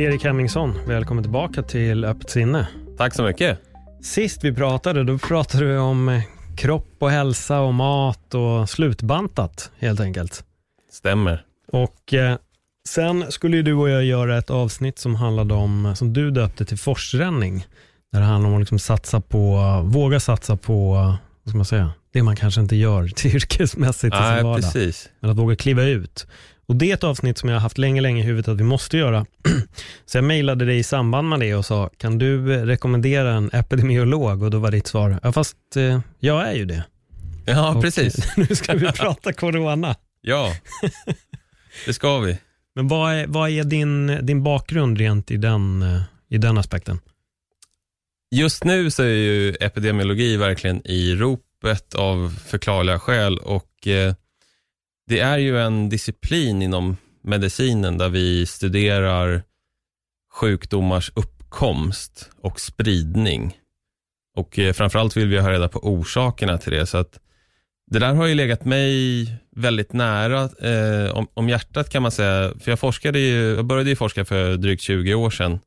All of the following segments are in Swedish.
Erik Hemmingsson, välkommen tillbaka till Öppet sinne. Tack så mycket. Sist vi pratade, då pratade vi om eh, kropp och hälsa och mat och slutbantat helt enkelt. Stämmer. Och eh, sen skulle ju du och jag göra ett avsnitt som handlade om, som du döpte till forsränning. Där det handlar om att liksom satsa på, våga satsa på, vad ska man säga, det man kanske inte gör till yrkesmässigt i sin vardag. precis. Men att våga kliva ut. Och det är ett avsnitt som jag har haft länge, länge i huvudet att vi måste göra. Så jag mejlade dig i samband med det och sa, kan du eh, rekommendera en epidemiolog? Och då var ditt svar, ja fast eh, jag är ju det. Ja, Och, precis. nu ska vi prata corona. Ja, det ska vi. Men vad är, vad är din, din bakgrund rent i den, eh, i den aspekten? Just nu så är ju epidemiologi verkligen i ropet av förklarliga skäl och eh, det är ju en disciplin inom medicinen där vi studerar sjukdomars uppkomst och spridning. Och eh, framförallt vill vi ha reda på orsakerna till det. Så att det där har ju legat mig väldigt nära eh, om, om hjärtat kan man säga. För jag, forskade ju, jag började ju forska för drygt 20 år sedan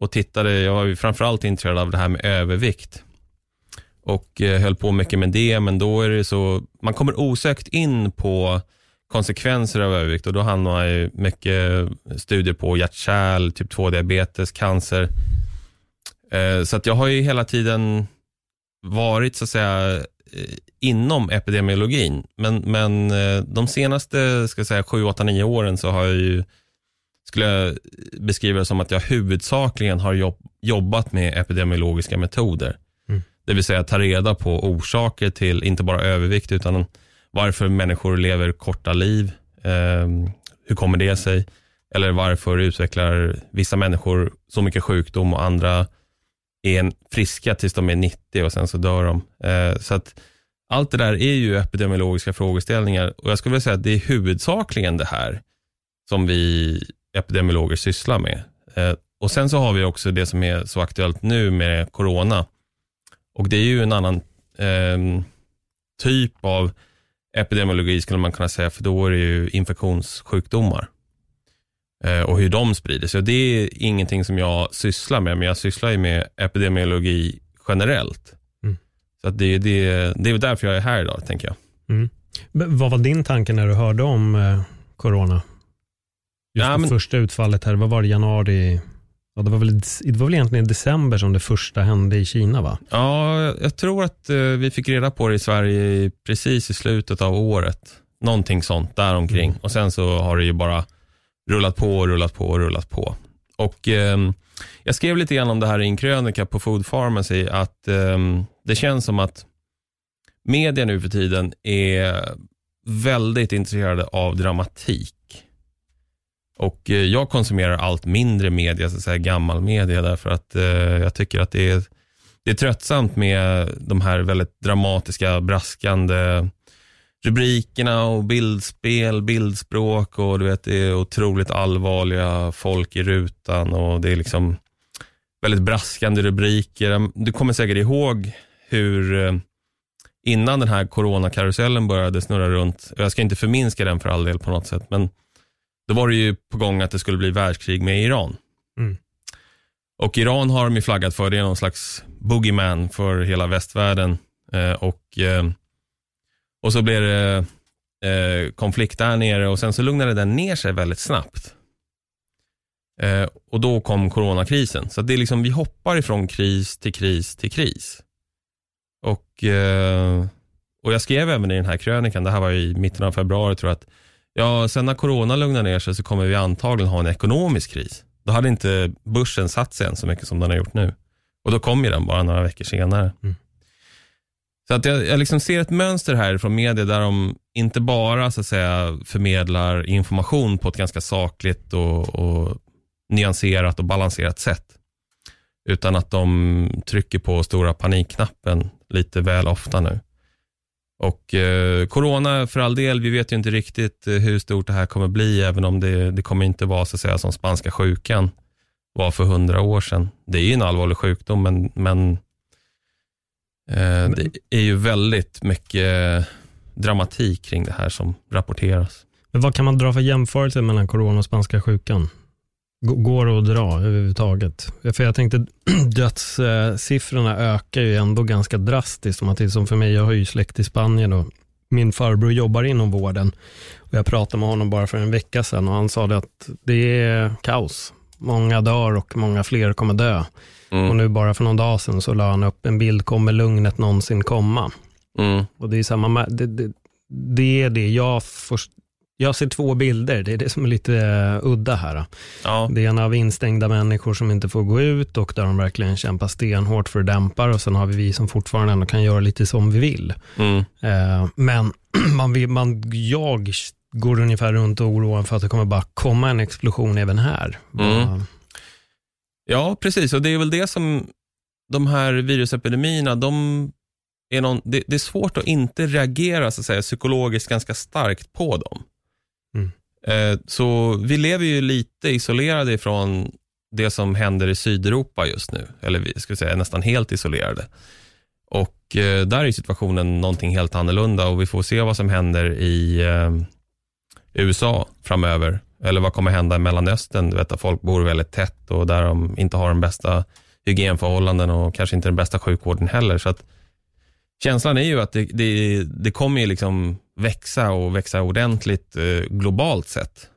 och tittade, jag var ju framförallt intresserad av det här med övervikt och eh, höll på mycket med det, men då är det så, man kommer osökt in på konsekvenser av övervikt och då hamnar man ju mycket eh, studier på hjärt-kärl, typ 2-diabetes, cancer. Eh, så att jag har ju hela tiden varit så att säga inom epidemiologin, men, men de senaste ska jag säga, 7, 8, 9 åren så har jag ju skulle jag beskriva det som att jag huvudsakligen har jobbat med epidemiologiska metoder. Det vill säga ta reda på orsaker till inte bara övervikt utan varför människor lever korta liv. Eh, hur kommer det sig? Eller varför utvecklar vissa människor så mycket sjukdom och andra är friska tills de är 90 och sen så dör de. Eh, så att allt det där är ju epidemiologiska frågeställningar och jag skulle vilja säga att det är huvudsakligen det här som vi epidemiologer sysslar med. Eh, och Sen så har vi också det som är så aktuellt nu med corona. Och Det är ju en annan eh, typ av epidemiologi skulle man kunna säga, för då är det ju infektionssjukdomar eh, och hur de sprider sig. Och Det är ingenting som jag sysslar med, men jag sysslar ju med epidemiologi generellt. Mm. Så det, det, det är därför jag är här idag, tänker jag. Mm. Vad var din tanke när du hörde om eh, corona? Just Ja, det men- första utfallet här, vad var det, januari? Ja, det, var väl, det var väl egentligen i december som det första hände i Kina va? Ja, jag- tror att eh, vi fick reda på det i Sverige precis i slutet av året. Någonting sånt däromkring. Och sen så har det ju bara rullat på och rullat på och rullat på. Och ehm, Jag skrev lite grann om det här i en krönika på Food Pharmacy, att ehm, det känns som att media nu för tiden är väldigt intresserade av dramatik. Och eh, jag konsumerar allt mindre media, så att säga gammal media, därför att eh, jag tycker att det är, det är tröttsamt med de här väldigt dramatiska, braskande rubrikerna och bildspel, bildspråk och du vet, det är otroligt allvarliga folk i rutan och det är liksom väldigt braskande rubriker. Mm, du kommer säkert ihåg hur eh, innan den här coronakarusellen började snurra runt, jag ska inte förminska den för all del på något sätt, men då var det ju på gång att det skulle bli världskrig med Iran. Mm. Och Iran har de ju flaggat för, det är någon slags boogeyman för hela västvärlden. Eh, och, eh, och så blev det eh, konflikt där nere och sen så lugnade den ner sig väldigt snabbt. Eh, och då kom coronakrisen. Så det är liksom, vi hoppar ifrån kris till kris till kris. Och, eh, och jag skrev även i den här krönikan, det här var i mitten av februari tror jag, att ja, sen när corona lugnar ner sig så kommer vi antagligen ha en ekonomisk kris. Då hade inte börsen satt sig än så mycket som den har gjort nu. Och då kom ju den bara några veckor senare. Mm. Så att jag, jag liksom ser ett mönster här från media där de inte bara så att säga, förmedlar information på ett ganska sakligt och, och nyanserat och balanserat sätt. Utan att de trycker på stora panikknappen lite väl ofta nu. Och eh, Corona för all del, vi vet ju inte riktigt eh, hur stort det här kommer bli, även om det, det kommer inte vara så att säga som spanska sjukan var för hundra år sedan. Det är ju en allvarlig sjukdom, men, men eh, det är ju väldigt mycket dramatik kring det här som rapporteras. Men vad kan man dra för jämförelse mellan corona och spanska sjukan? Går det att dra överhuvudtaget? För jag tänkte dödssiffrorna ökar ju ändå ganska drastiskt. Om man som för mig, jag har ju släkt i Spanien och min farbror jobbar inom vården. Och jag pratade med honom bara för en vecka sedan och han sa det att det är kaos. Många dör och många fler kommer dö. Mm. Och nu bara för någon dag sedan så la han upp en bild, kommer lugnet någonsin komma? Mm. Och det är samma, det, det, det är det jag först, jag ser två bilder, det är det som är lite eh, udda här. Ja. Det ena av instängda människor som inte får gå ut och där de verkligen kämpar stenhårt för att dämpa det. och sen har vi vi som fortfarande ändå kan göra lite som vi vill. Mm. Eh, men man vill, man, jag går ungefär runt och oroar för att det kommer bara komma en explosion även här. Mm. Ja, precis. Och det är väl det som de här virusepidemierna, de är någon, det, det är svårt att inte reagera så att säga, psykologiskt ganska starkt på dem. Mm. Eh, så vi lever ju lite isolerade ifrån det som händer i Sydeuropa just nu. Eller vi ska säga nästan helt isolerade. Och eh, där är situationen någonting helt annorlunda och vi får se vad som händer i eh, USA framöver. Eller vad kommer hända i Mellanöstern, du vet att folk bor väldigt tätt och där de inte har de bästa hygienförhållanden och kanske inte den bästa sjukvården heller. Så att känslan är ju att det, det, det kommer ju liksom växa och växa ordentligt eh, globalt sett.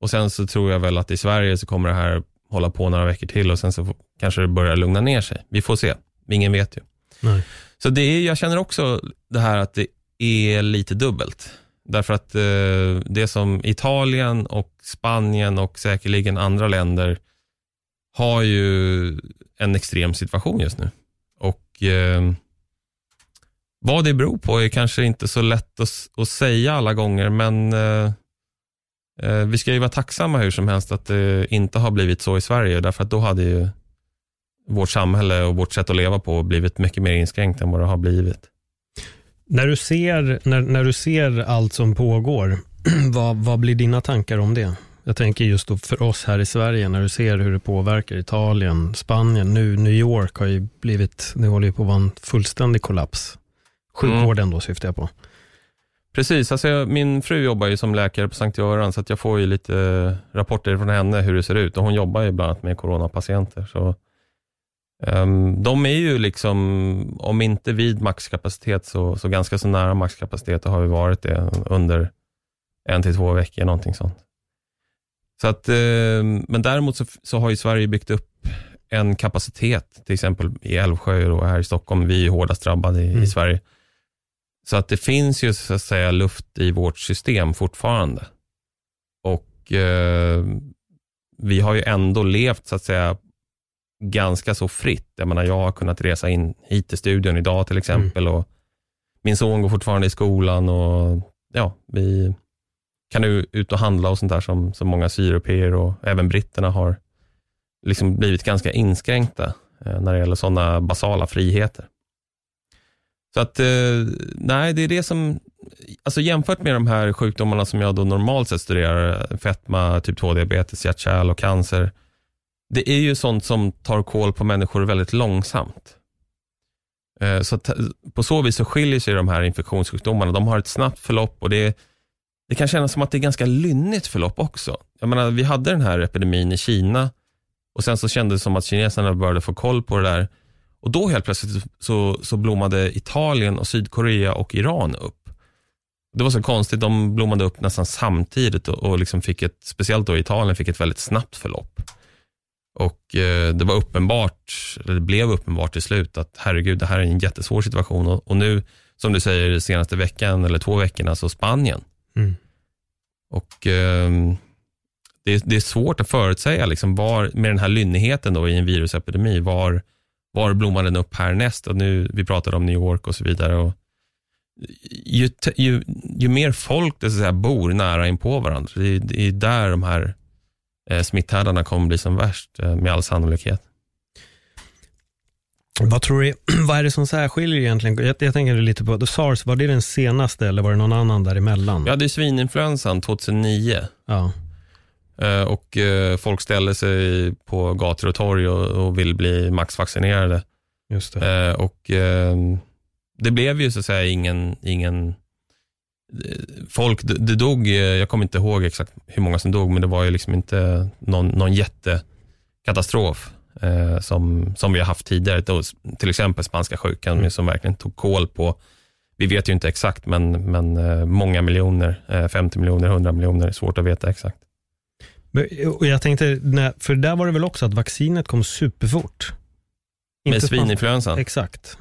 Och sen så tror jag väl att i Sverige så kommer det här hålla på några veckor till och sen så kanske det börjar lugna ner sig. Vi får se. Ingen vet ju. Nej. Så det är, jag känner också det här att det är lite dubbelt. Därför att eh, det som Italien och Spanien och säkerligen andra länder har ju en extrem situation just nu. Och eh, vad det beror på är kanske inte så lätt att, att säga alla gånger, men eh, eh, vi ska ju vara tacksamma hur som helst att det inte har blivit så i Sverige, därför att då hade ju vårt samhälle och vårt sätt att leva på blivit mycket mer inskränkt än vad det har blivit. När du ser, när, när du ser allt som pågår, vad, vad blir dina tankar om det? Jag tänker just då för oss här i Sverige, när du ser hur det påverkar Italien, Spanien, nu New York har ju blivit, det håller ju på att vara en fullständig kollaps. Sjukvården då syftar jag på. Precis, alltså jag, min fru jobbar ju som läkare på Sankt Göran, så jag får ju lite rapporter från henne hur det ser ut. Och hon jobbar ju bland annat med coronapatienter. Så, ehm, de är ju liksom, om inte vid maxkapacitet, så, så ganska så nära maxkapacitet och har vi varit det under en till två veckor, någonting sånt. Så att, ehm, men däremot så, så har ju Sverige byggt upp en kapacitet, till exempel i Älvsjö och här i Stockholm. Vi är ju hårdast drabbade i, Mm. i Sverige. Så att det finns ju så att säga luft i vårt system fortfarande. Och eh, vi har ju ändå levt så att säga ganska så fritt. Jag menar, jag har kunnat resa in hit till studion idag till exempel och min son går fortfarande i skolan och ja, vi kan nu ut och handla och sånt där som, som många sydeuropeer och även britterna har liksom blivit ganska inskränkta eh, när det gäller sådana basala friheter. Så att, eh, nej, det är det som, alltså jämfört med de här sjukdomarna som jag då normalt sett studerar, fetma, typ 2-diabetes, hjärt-kärl och cancer, det är ju sånt som tar koll på människor väldigt långsamt. Eh, så att, på så vis så skiljer sig de här infektionssjukdomarna. De har ett snabbt förlopp och det, det kan kännas som att det är ganska lynnigt förlopp också. Jag menar, vi hade den här epidemin i Kina och sen så kändes det som att kineserna började få koll på det där. Och då helt plötsligt så, så blommade Italien och Sydkorea och Iran upp. Det var så konstigt, de blommade upp nästan samtidigt och, och liksom fick ett, speciellt då Italien, fick ett väldigt snabbt förlopp. Och eh, det var uppenbart, eller det blev uppenbart till slut att herregud, det här är en jättesvår situation. Och, och nu, som du säger, senaste veckan eller två veckorna, så Spanien. Mm. Och ehm, det, är- det är svårt att förutsäga liksom var, med den här lynnigheten då i en virusepidemi, var, var blommar den upp härnäst? Och nu, vi pratade om New York och så vidare. Och ju, ju, ju mer folk det så säga, bor nära in på varandra, det är, det är där de här eh, smitthärdarna kommer bli som värst eh, med all sannolikhet. Vad tror du, vad är det som särskiljer egentligen? Jag, jag tänker lite på, sars, var det den senaste eller var det någon annan däremellan? Vi hade svininfluensan 2009. Ja. Eh, och eh, folk ställer sig på gator och torg och, vill bli maxvaccinerade. Just det. Eh, och eh, det blev ju så att säga ingen, ingen folk, det, dog, jag kommer inte ihåg exakt hur många som dog, men det var ju liksom inte någon, någon jättekatastrof eh, som, som vi har haft tidigare. Då, till exempel spanska sjukan Mm. som verkligen tog koll på, vi vet ju inte exakt, men, men eh, många miljoner, eh, 50 miljoner, 100 miljoner, svårt att veta exakt. Och jag tänkte, för där var det väl också att vaccinet kom superfort? Med Inte svininfluensan. Exakt.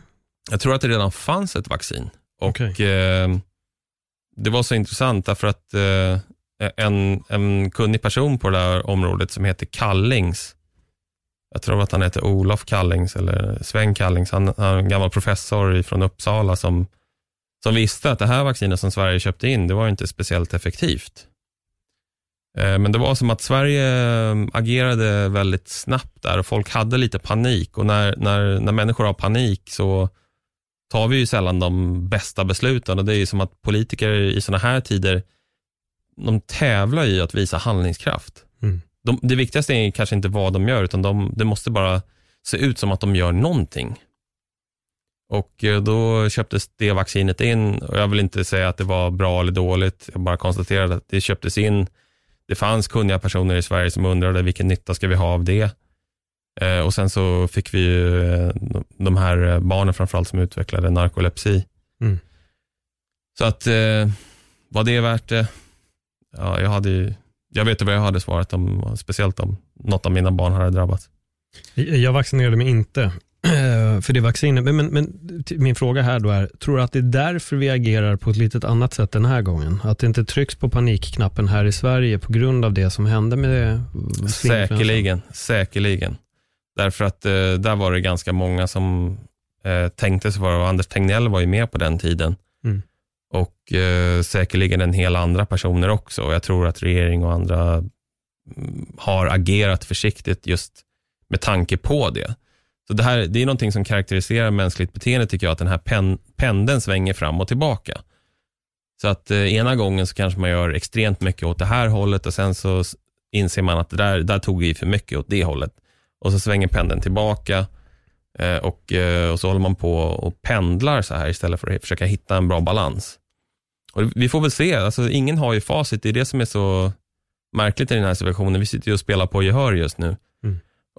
Jag tror att det redan fanns ett vaccin. Och Okej. eh, Det var så intressant därför att eh, en, en kunnig person på det här området som heter Kallings, jag tror att han heter Olof Kallings eller Sven Kallings, han, han är en gammal professor från Uppsala som, som visste att det här vaccinet som Sverige köpte in, det var inte speciellt effektivt. Eh, Men det var som att Sverige eh, agerade väldigt snabbt där och folk hade lite panik och när, när, när människor har panik så tar vi ju sällan de bästa besluten och det är ju som att politiker i sådana här tider, de tävlar i att visa handlingskraft. Mm. De, det viktigaste är kanske inte vad de gör, utan de, det måste bara se ut som att de gör någonting. Och eh, då köptes det vaccinet in och jag vill inte säga att det var bra eller dåligt, jag bara konstaterade att det köptes in. Det fanns kunniga personer i Sverige som undrade vilken nytta ska vi ha av det. Eh, och sen så fick vi ju eh, de här barnen framförallt som utvecklade narkolepsi. Mm. Så att, eh, var det värt det? Ja, jag, hade ju, jag vet ju vad jag hade svarat om, speciellt om något av mina barn hade drabbats. Jag vaccinerade mig inte för det vaccinet. Men, men, men min fråga här då är, tror du att det är därför vi agerar på ett litet annat sätt den här gången? Att det inte trycks på panikknappen här i Sverige på grund av det som hände med svininfluensan? Säkerligen, säkerligen. Därför att eh, där var det ganska många som eh, tänkte sig vara, och Anders Tegnell var ju med på den tiden. Mm. Och eh, säkerligen en hel andra personer också. Och jag tror att regering och andra mm, har agerat försiktigt just med tanke på det. Så det, här, det är någonting som karaktäriserar mänskligt beteende tycker jag, att den här pen, pendeln svänger fram och tillbaka. Så att eh, ena gången så kanske man gör extremt mycket åt det här hållet och sen så inser man att det där, där tog vi för mycket åt det hållet. Och så svänger pendeln tillbaka eh, och, eh, och så håller man på och pendlar så här istället för att försöka hitta en bra balans. Och vi får väl se, alltså, ingen har ju facit, det är det som är så märkligt i den här situationen. Vi sitter ju och spelar på gehör just nu.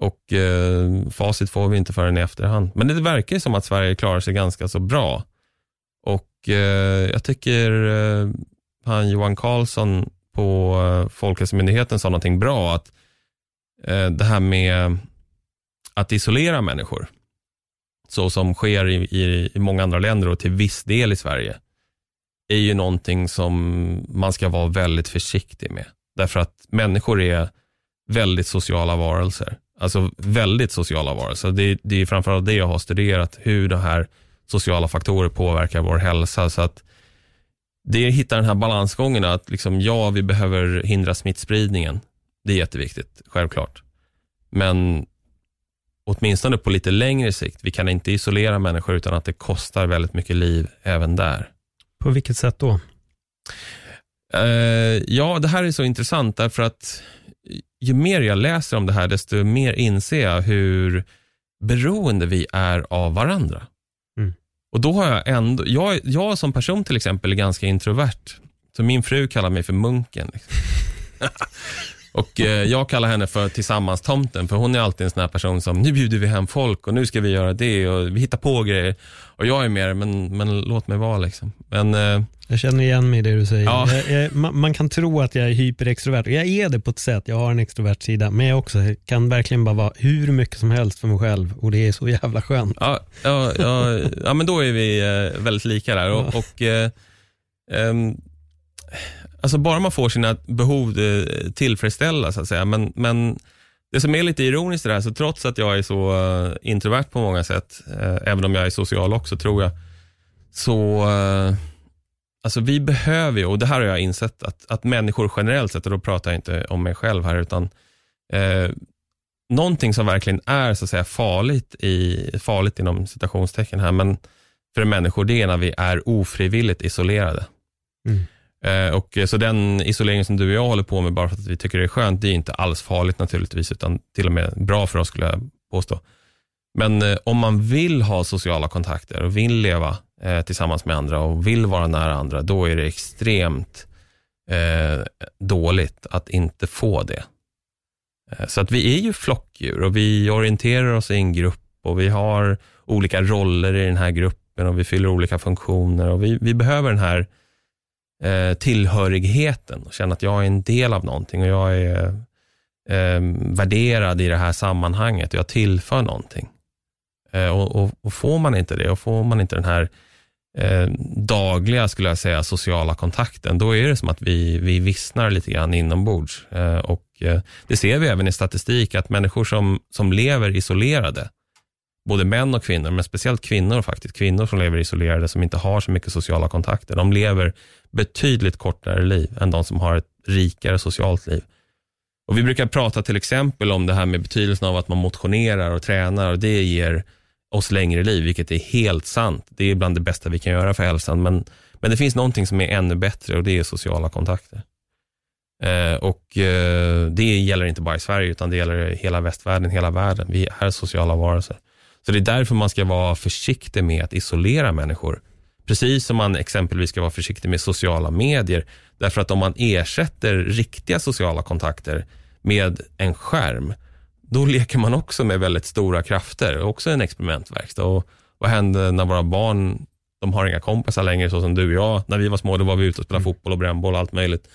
Och eh, facit får vi inte förrän i efterhand. Men det verkar ju som att Sverige klarar sig ganska så bra. Och eh, jag tycker eh, han Johan Carlsson på eh, Folkhälsomyndigheten sa någonting bra, att eh, det här med att isolera människor, så som sker i, i, i många andra länder och till viss del i Sverige, är ju någonting som man ska vara väldigt försiktig med. Därför att människor är väldigt sociala varelser. Alltså väldigt sociala varelser. Det, det är framförallt det jag har studerat, hur de här sociala faktorer påverkar vår hälsa. Så att det är att hitta den här balansgången att liksom, ja, vi behöver hindra smittspridningen. Det är jätteviktigt, självklart. Men åtminstone på lite längre sikt, vi kan inte isolera människor utan att det kostar väldigt mycket liv även där. På vilket sätt då? Eh, ja, det här är så intressant därför att ju mer jag läser om det här, desto mer inser jag hur beroende vi är av varandra. Mm. Och då har jag ändå, jag, jag som person till exempel är ganska introvert. Så min fru kallar mig för munken. Liksom. och eh, jag kallar henne för tillsammans-tomten, för hon är alltid en sån här person som, nu bjuder vi hem folk och nu ska vi göra det och vi hittar på grejer. Och jag är mer, men, men låt mig vara liksom. Men eh, Jag känner igen mig i det du säger. Ja. Jag, jag, man, man kan tro att jag är hyperextrovert och jag är det på ett sätt. Jag har en extrovert sida, men jag också kan verkligen bara vara hur mycket som helst för mig själv och det är så jävla skönt. Ja, ja, ja, ja men då är vi eh, väldigt lika där. Och, och, ehm, alltså bara man får sina behov eh, tillfredsställda, så att säga. Men, men det som är lite ironiskt i det här, så trots att jag är så eh, introvert på många sätt, eh, även om jag är social också tror jag, så uh, alltså vi behöver ju, och det här har jag insett, att, att människor generellt sett, och då pratar jag inte om mig själv här, utan eh, någonting som verkligen är så att säga farligt, i, farligt inom citationstecken här, men för människor, det är när vi är ofrivilligt isolerade. Mm. Eh, och eh, Så den isoleringen som du och jag håller på med bara för att vi tycker det är skönt, det är inte alls farligt naturligtvis, utan till och med bra för oss skulle jag påstå. Men eh, om man vill ha sociala kontakter och vill leva tillsammans med andra och vill vara nära andra, då är det extremt eh, dåligt att inte få det. Så att vi är ju flockdjur och vi orienterar oss i en grupp och vi har olika roller i den här gruppen och vi fyller olika funktioner och vi, vi behöver den här eh, tillhörigheten och känna att jag är en del av någonting och jag är eh, värderad i det här sammanhanget och jag tillför någonting. Eh, och, och, och, får man inte det och får man inte den här eh, dagliga, skulle jag säga, sociala kontakten, då är det som att vi, vi vissnar lite grann inombords. Eh, och eh, det ser vi även i statistik, att människor som, som lever isolerade, både män och kvinnor, men speciellt kvinnor faktiskt, kvinnor som lever isolerade, som inte har så mycket sociala kontakter, de lever betydligt kortare liv än de som har ett rikare socialt liv. Och Vi brukar prata till exempel om det här med betydelsen av att man motionerar och tränar och det ger oss längre liv, vilket är helt sant. Det är bland det bästa vi kan göra för hälsan, men, men det finns någonting som är ännu bättre och det är sociala kontakter. Eh, och eh, Det gäller inte bara i Sverige, utan det gäller hela västvärlden, hela världen. Vi är sociala varelser. Så det är därför man ska vara försiktig med att isolera människor. Precis som man exempelvis ska vara försiktig med sociala medier. Därför att om man ersätter riktiga sociala kontakter med en skärm, då leker man också med väldigt stora krafter. Också en experimentverkstad. Och vad händer när våra barn, de har inga kompisar längre, så som du och jag. När vi var små, då var vi ute och spelade mm. fotboll och brännboll och allt möjligt.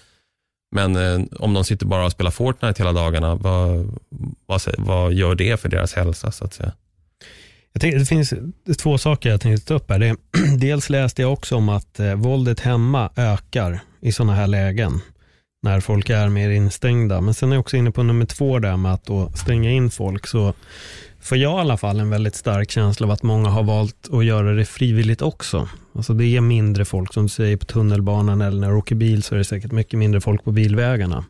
Men eh, om de sitter bara och spelar Fortnite hela dagarna, vad, vad, vad gör det för deras hälsa? så att säga? Jag tänkte, det finns två saker jag tänkte ta upp här. Det, dels läste jag också om att eh, våldet hemma ökar i sådana här lägen när folk är mer instängda. Men sen är jag också inne på nummer två där med att då stänga in folk. Så får jag i alla fall en väldigt stark känsla av att många har valt att göra det frivilligt också. Alltså det är mindre folk, som du säger, på tunnelbanan eller när du åker bil så är det säkert mycket mindre folk på bilvägarna.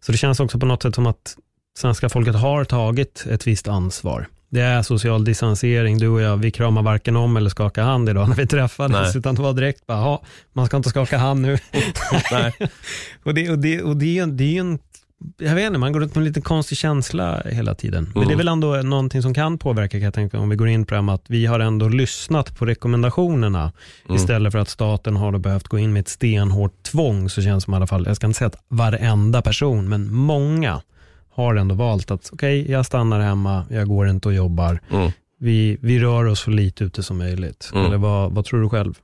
Så det känns också på något sätt som att svenska folket har tagit ett visst ansvar. Det är social distansering. Du och jag, vi kramar varken om eller skakar hand idag när vi träffades, Nej. utan det var direkt bara, man ska inte skaka hand nu. Och det, och det, och det, det är ju en jag vet inte, man går runt med en lite konstig känsla hela tiden. Men mm. det är väl ändå någonting som kan påverka, kan jag tänka, om vi går in på det här med att vi har ändå lyssnat på rekommendationerna mm. istället för att staten har behövt gå in med ett stenhårt tvång, så känns det som i alla fall, jag ska inte säga att varenda person, men många har ändå valt att okej, okay, jag stannar hemma, jag går inte och jobbar. Mm. Vi, vi rör oss så lite ute som möjligt. Mm. Eller vad, vad tror du själv?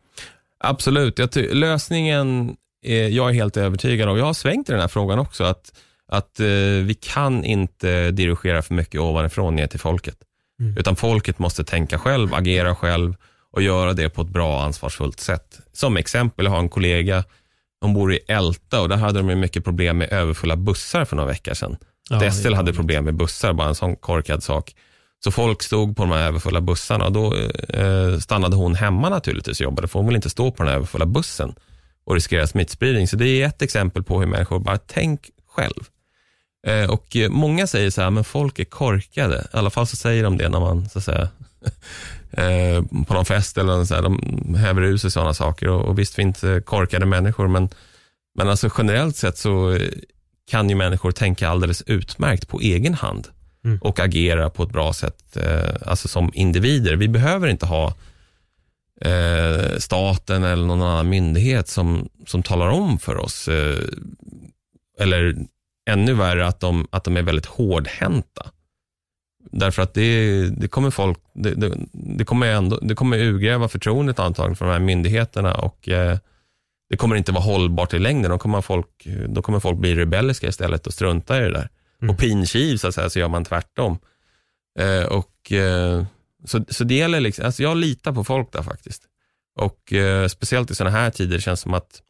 Absolut. Lösningen, är, jag är helt övertygad om, jag har svängt i den här frågan också, att, att eh, vi kan inte dirigera för mycket ovanifrån ner till folket. Mm. Utan folket måste tänka själv, agera själv och göra det på ett bra ansvarsfullt sätt. Som exempel, jag har en kollega, hon bor i Älta och där hade de mycket problem med överfulla bussar för några veckor sedan. Ja, SL hade problem med bussar, bara en sån korkad sak. Så folk stod på de här överfulla bussarna och då eh, stannade hon hemma naturligtvis och jobbade, för hon vill inte stå på den här överfulla bussen och riskera smittspridning. Så det är ett exempel på hur människor bara, tänk själv. Eh, och många säger så här, men folk är korkade. I alla fall så säger de det när man, så att säga, eh, på någon fest eller så här, de häver ur sig sådana saker. Och, och visst finns korkade människor, men, men alltså generellt sett så kan ju människor tänka alldeles utmärkt på egen hand mm. och agera på ett bra sätt eh, alltså som individer. Vi behöver inte ha eh, staten eller någon annan myndighet som, som talar om för oss. Eh, eller ännu värre att de, att de är väldigt hårdhänta. Därför att det, det kommer folk, det, det, det, kommer ändå, det kommer urgräva förtroendet antagligen för de här myndigheterna och eh, det kommer inte vara hållbart i längden. Då kommer folk, då kommer folk bli rebelliska istället och strunta i det där. Mm. Och pinkiv så, att säga, så gör man tvärtom. Eh, och, eh, så, så det gäller liksom, alltså jag litar på folk där faktiskt. Och eh, speciellt i sådana här tider känns det som att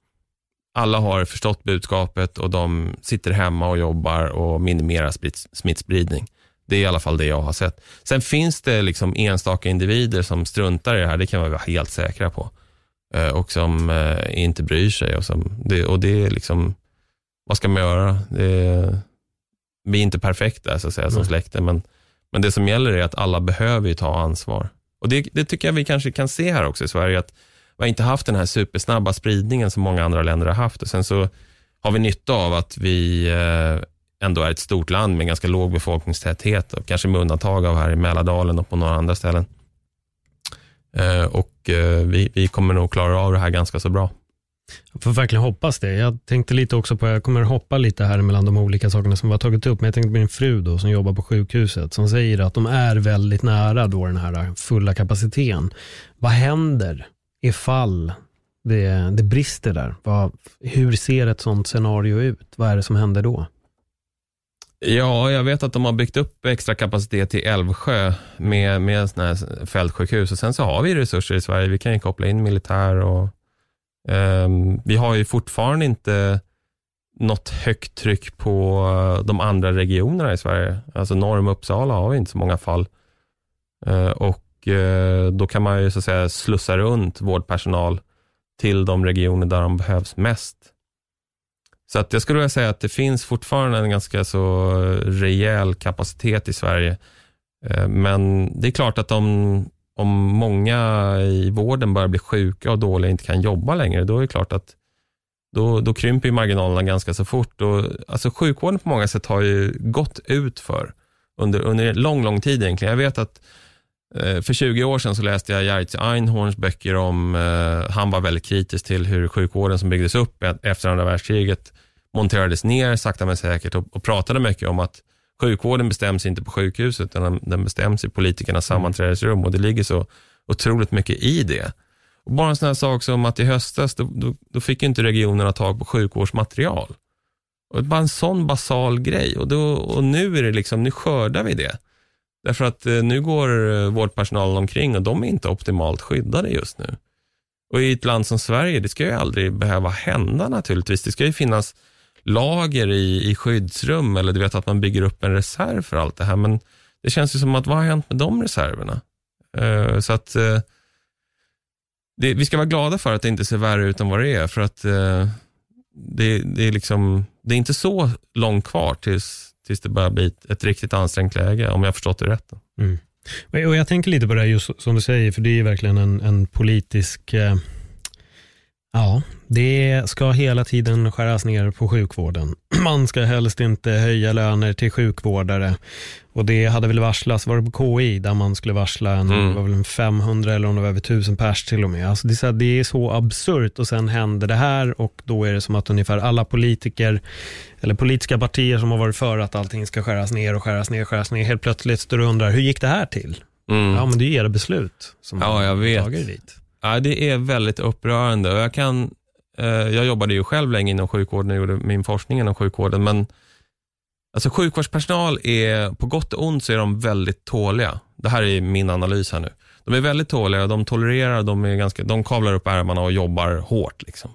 alla har förstått budskapet och de sitter hemma och jobbar och minimerar smittspridning. Det är i alla fall det jag har sett. Sen finns det liksom enstaka individer som struntar i det här, det kan vi vara helt säkra på. Eh, och som eh, inte bryr sig. Och, som, det, och det är liksom, vad ska man göra? Det, vi är inte perfekta så att säga, som släkte, men, men det som gäller är att alla behöver ta ansvar. Och det, det, tycker jag vi kanske kan se här också i Sverige, att vi har inte haft den här supersnabba spridningen som många andra länder har haft. Och sen så har vi nytta av att vi eh, ändå är ett stort land med ganska låg befolkningstäthet, och kanske med undantag av här i Mälardalen och på några andra ställen. Eh, och eh, vi, vi kommer nog klara av det här ganska så bra. Jag får verkligen hoppas det. Jag tänkte lite också på, jag kommer hoppa lite här mellan de olika sakerna som vi har tagit upp, men jag tänkte på min fru då, som jobbar på sjukhuset, som säger att de är väldigt nära då den här fulla kapaciteten. Vad händer ifall det, det brister där? Vad, hur ser ett sånt scenario ut? Vad är det som händer då? Ja, jag vet att de har byggt upp extra kapacitet i Älvsjö med, med såna här fältsjukhus och sen så har vi resurser i Sverige. Vi kan ju koppla in militär och um, vi har ju fortfarande inte något högt tryck på eh, de andra regionerna i Sverige. Alltså norr om Uppsala har vi inte så många fall. Uh, och uh, då kan man ju så att säga slussa runt vårdpersonal till de regioner där de behövs mest. Så att jag skulle vilja säga att det finns fortfarande en ganska så eh, rejäl kapacitet i Sverige. Eh, men det är klart att om, om många i vården börjar bli sjuka och dåliga och inte kan jobba längre, då är det klart att då, då krymper marginalerna ganska så fort. Och, alltså sjukvården på många sätt har ju gått ut för under, under lång, lång tid egentligen. Jag vet att eh, för 20 år sedan så läste jag Jerzy Einhorns böcker om, eh, han var väldigt kritisk till hur sjukvården som byggdes upp e-, efter andra världskriget monterades ner sakta men säkert och, och pratade mycket om att sjukvården bestäms inte på sjukhuset, utan den bestäms i politikernas mm. sammanträdesrum och det ligger så otroligt mycket i det. Och bara en sån här sak som att i höstas, då, då, då fick inte regionerna tag på sjukvårdsmaterial. Och bara en sån basal grej och, då, och nu är det liksom, nu skördar vi det. Därför att eh, nu går eh, vårdpersonalen omkring och de är inte optimalt skyddade just nu. Och i ett land som Sverige, det ska ju aldrig behöva hända naturligtvis. Det ska ju finnas lager i, i skyddsrum eller du vet att man bygger upp en reserv för allt det här. Men det känns ju som att vad har hänt med de reserverna? Uh, så att uh, det, vi ska vara glada för att det inte ser värre ut än vad det är. För att uh, det, det, är liksom, det är inte så långt kvar tills, tills det börjar bli ett, ett riktigt ansträngt läge, om jag har förstått det rätt. Mm. Och jag tänker lite på det här, just som du säger, för det är verkligen en, en politisk Ja, det ska hela tiden skäras ner på sjukvården. Man ska helst inte höja löner till sjukvårdare. Och det hade väl varslats, var det på KI, där man skulle varsla en, mm. var väl en 500 eller om det var över 1000 pers till och med. Alltså det, är så, det är så absurt och sen händer det här och då är det som att ungefär alla politiker eller politiska partier som har varit för att allting ska skäras ner och skäras ner, skäras ner, helt plötsligt står och undrar, hur gick det här till? Mm. Ja, men det är era beslut som ja, jag vet. dit. Ja, det är väldigt upprörande. Och jag, kan, Eh, jag jobbade ju själv länge inom sjukvården och gjorde min forskning inom sjukvården. Men alltså, sjukvårdspersonal är, på gott och ont så är de väldigt tåliga. Det här är min analys här nu. De är väldigt tåliga, de tolererar, de, är ganska, de kavlar upp ärmarna och jobbar hårt. Liksom.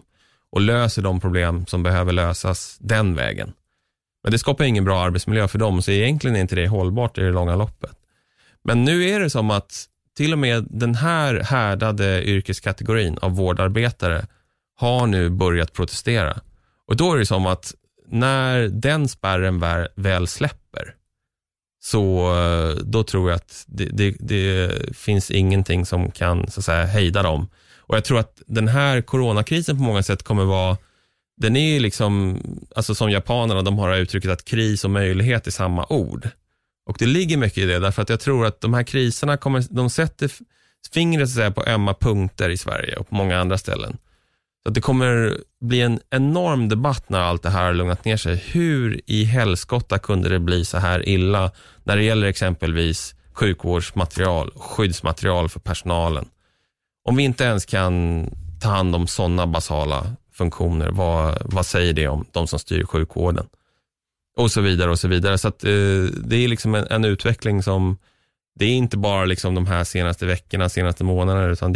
Och löser de problem som behöver lösas den vägen. Men det skapar ingen bra arbetsmiljö för dem, så egentligen är inte det hållbart i det långa loppet. Men nu är det som att till och med den här härdade yrkeskategorin av vårdarbetare har nu börjat protestera. Och då är det som att när den spärren väl släpper, så eh, då tror jag att det, det, det, finns ingenting som kan så att säga, hejda dem. Och jag tror att den här coronakrisen på många sätt kommer vara, den är ju liksom, alltså som japanerna, de har uttrycket att kris och möjlighet är samma ord. Och det ligger mycket i det, därför att jag tror att de här kriserna kommer, de sätter fingret så att säga på ömma punkter i Sverige och på många andra ställen. Så det kommer bli en enorm debatt när allt det här har lugnat ner sig. Hur i helskotta kunde det bli så här illa när det gäller exempelvis sjukvårdsmaterial, skyddsmaterial för personalen? Om vi inte ens kan ta hand om sådana basala funktioner, vad, vad säger det om de som styr sjukvården? Och så vidare och så vidare. Så att, eh, det är liksom en, en, utveckling som, det är inte bara liksom de här senaste veckorna, senaste månaderna, utan.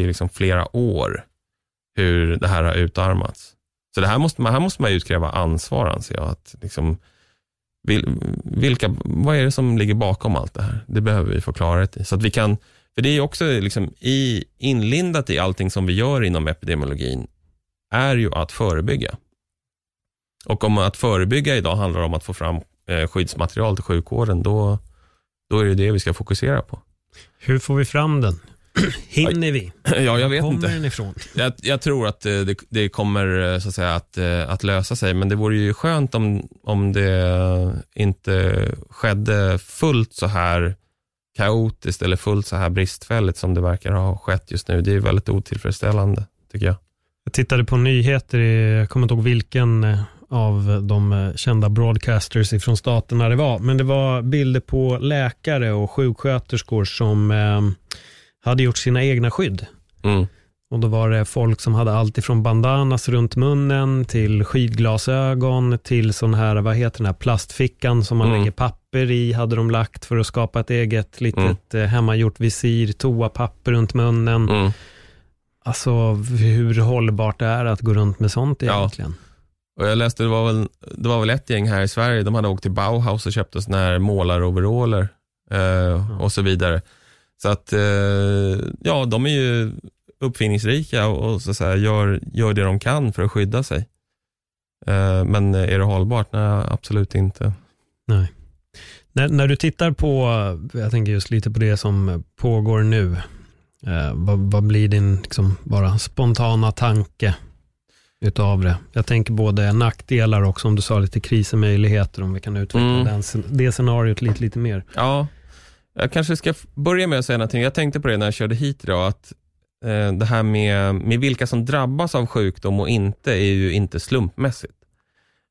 I liksom flera år hur det här har utarmats. Så det här måste man, här måste man utkräva ansvar anser jag. Att liksom, vil, vilka, vad är det som ligger bakom allt det här? Det behöver vi få klarhet i. Så att vi kan, för det är också liksom i, inlindat i allting som vi gör inom epidemiologin, är ju att förebygga. Och om att förebygga idag handlar om att få fram eh, skyddsmaterial till sjukvården, då, då är det det vi ska fokusera på. Hur får vi fram den? Hinner vi? Ja, jag vet Kommer inte. den ifrån? Jag, jag tror att eh, det, det kommer eh, så att, säga, att, eh, att lösa sig, men det vore ju skönt om, om det inte skedde fullt så här kaotiskt eller fullt så här bristfälligt som det verkar ha skett just nu. Det är väldigt otillfredsställande, tycker jag. Jag tittade på nyheter, i, jag kommer inte ihåg vilken av de kända broadcasters ifrån staterna det var, men det var bilder på läkare och sjuksköterskor som eh, hade gjort sina egna skydd. Mm. Och då var det folk som hade allt ifrån bandanas runt munnen till skidglasögon till sån här, vad heter den här plastfickan som man Mm. lägger papper i, hade de lagt för att skapa ett eget litet eh, hemmagjort visir, toapapper runt munnen. Mm. Alltså hur hållbart det är att gå runt med sånt Ja. egentligen. Och jag läste, det var, väl, det var väl ett gäng här i Sverige, de hade åkt till Bauhaus och köpte såna här målaroveraller eh, och så vidare. Så att, eh, ja, de är ju uppfinningsrika och, så att säga, gör, gör det de kan för att skydda sig. Eh, men är det hållbart? Nej, absolut inte. Nej. När, när du tittar på, jag tänker just lite på det som pågår nu, eh, vad, vad blir din liksom, bara spontana tanke utav det? Jag tänker både nackdelar och som du sa lite krisemöjligheter om vi kan utveckla Mm. den, det scenariot lite, lite mer. Ja, jag kanske ska börja med att säga någonting. Jag tänkte på det när jag körde hit idag, att eh, det här med, med vilka som drabbas av sjukdom och inte är ju inte slumpmässigt.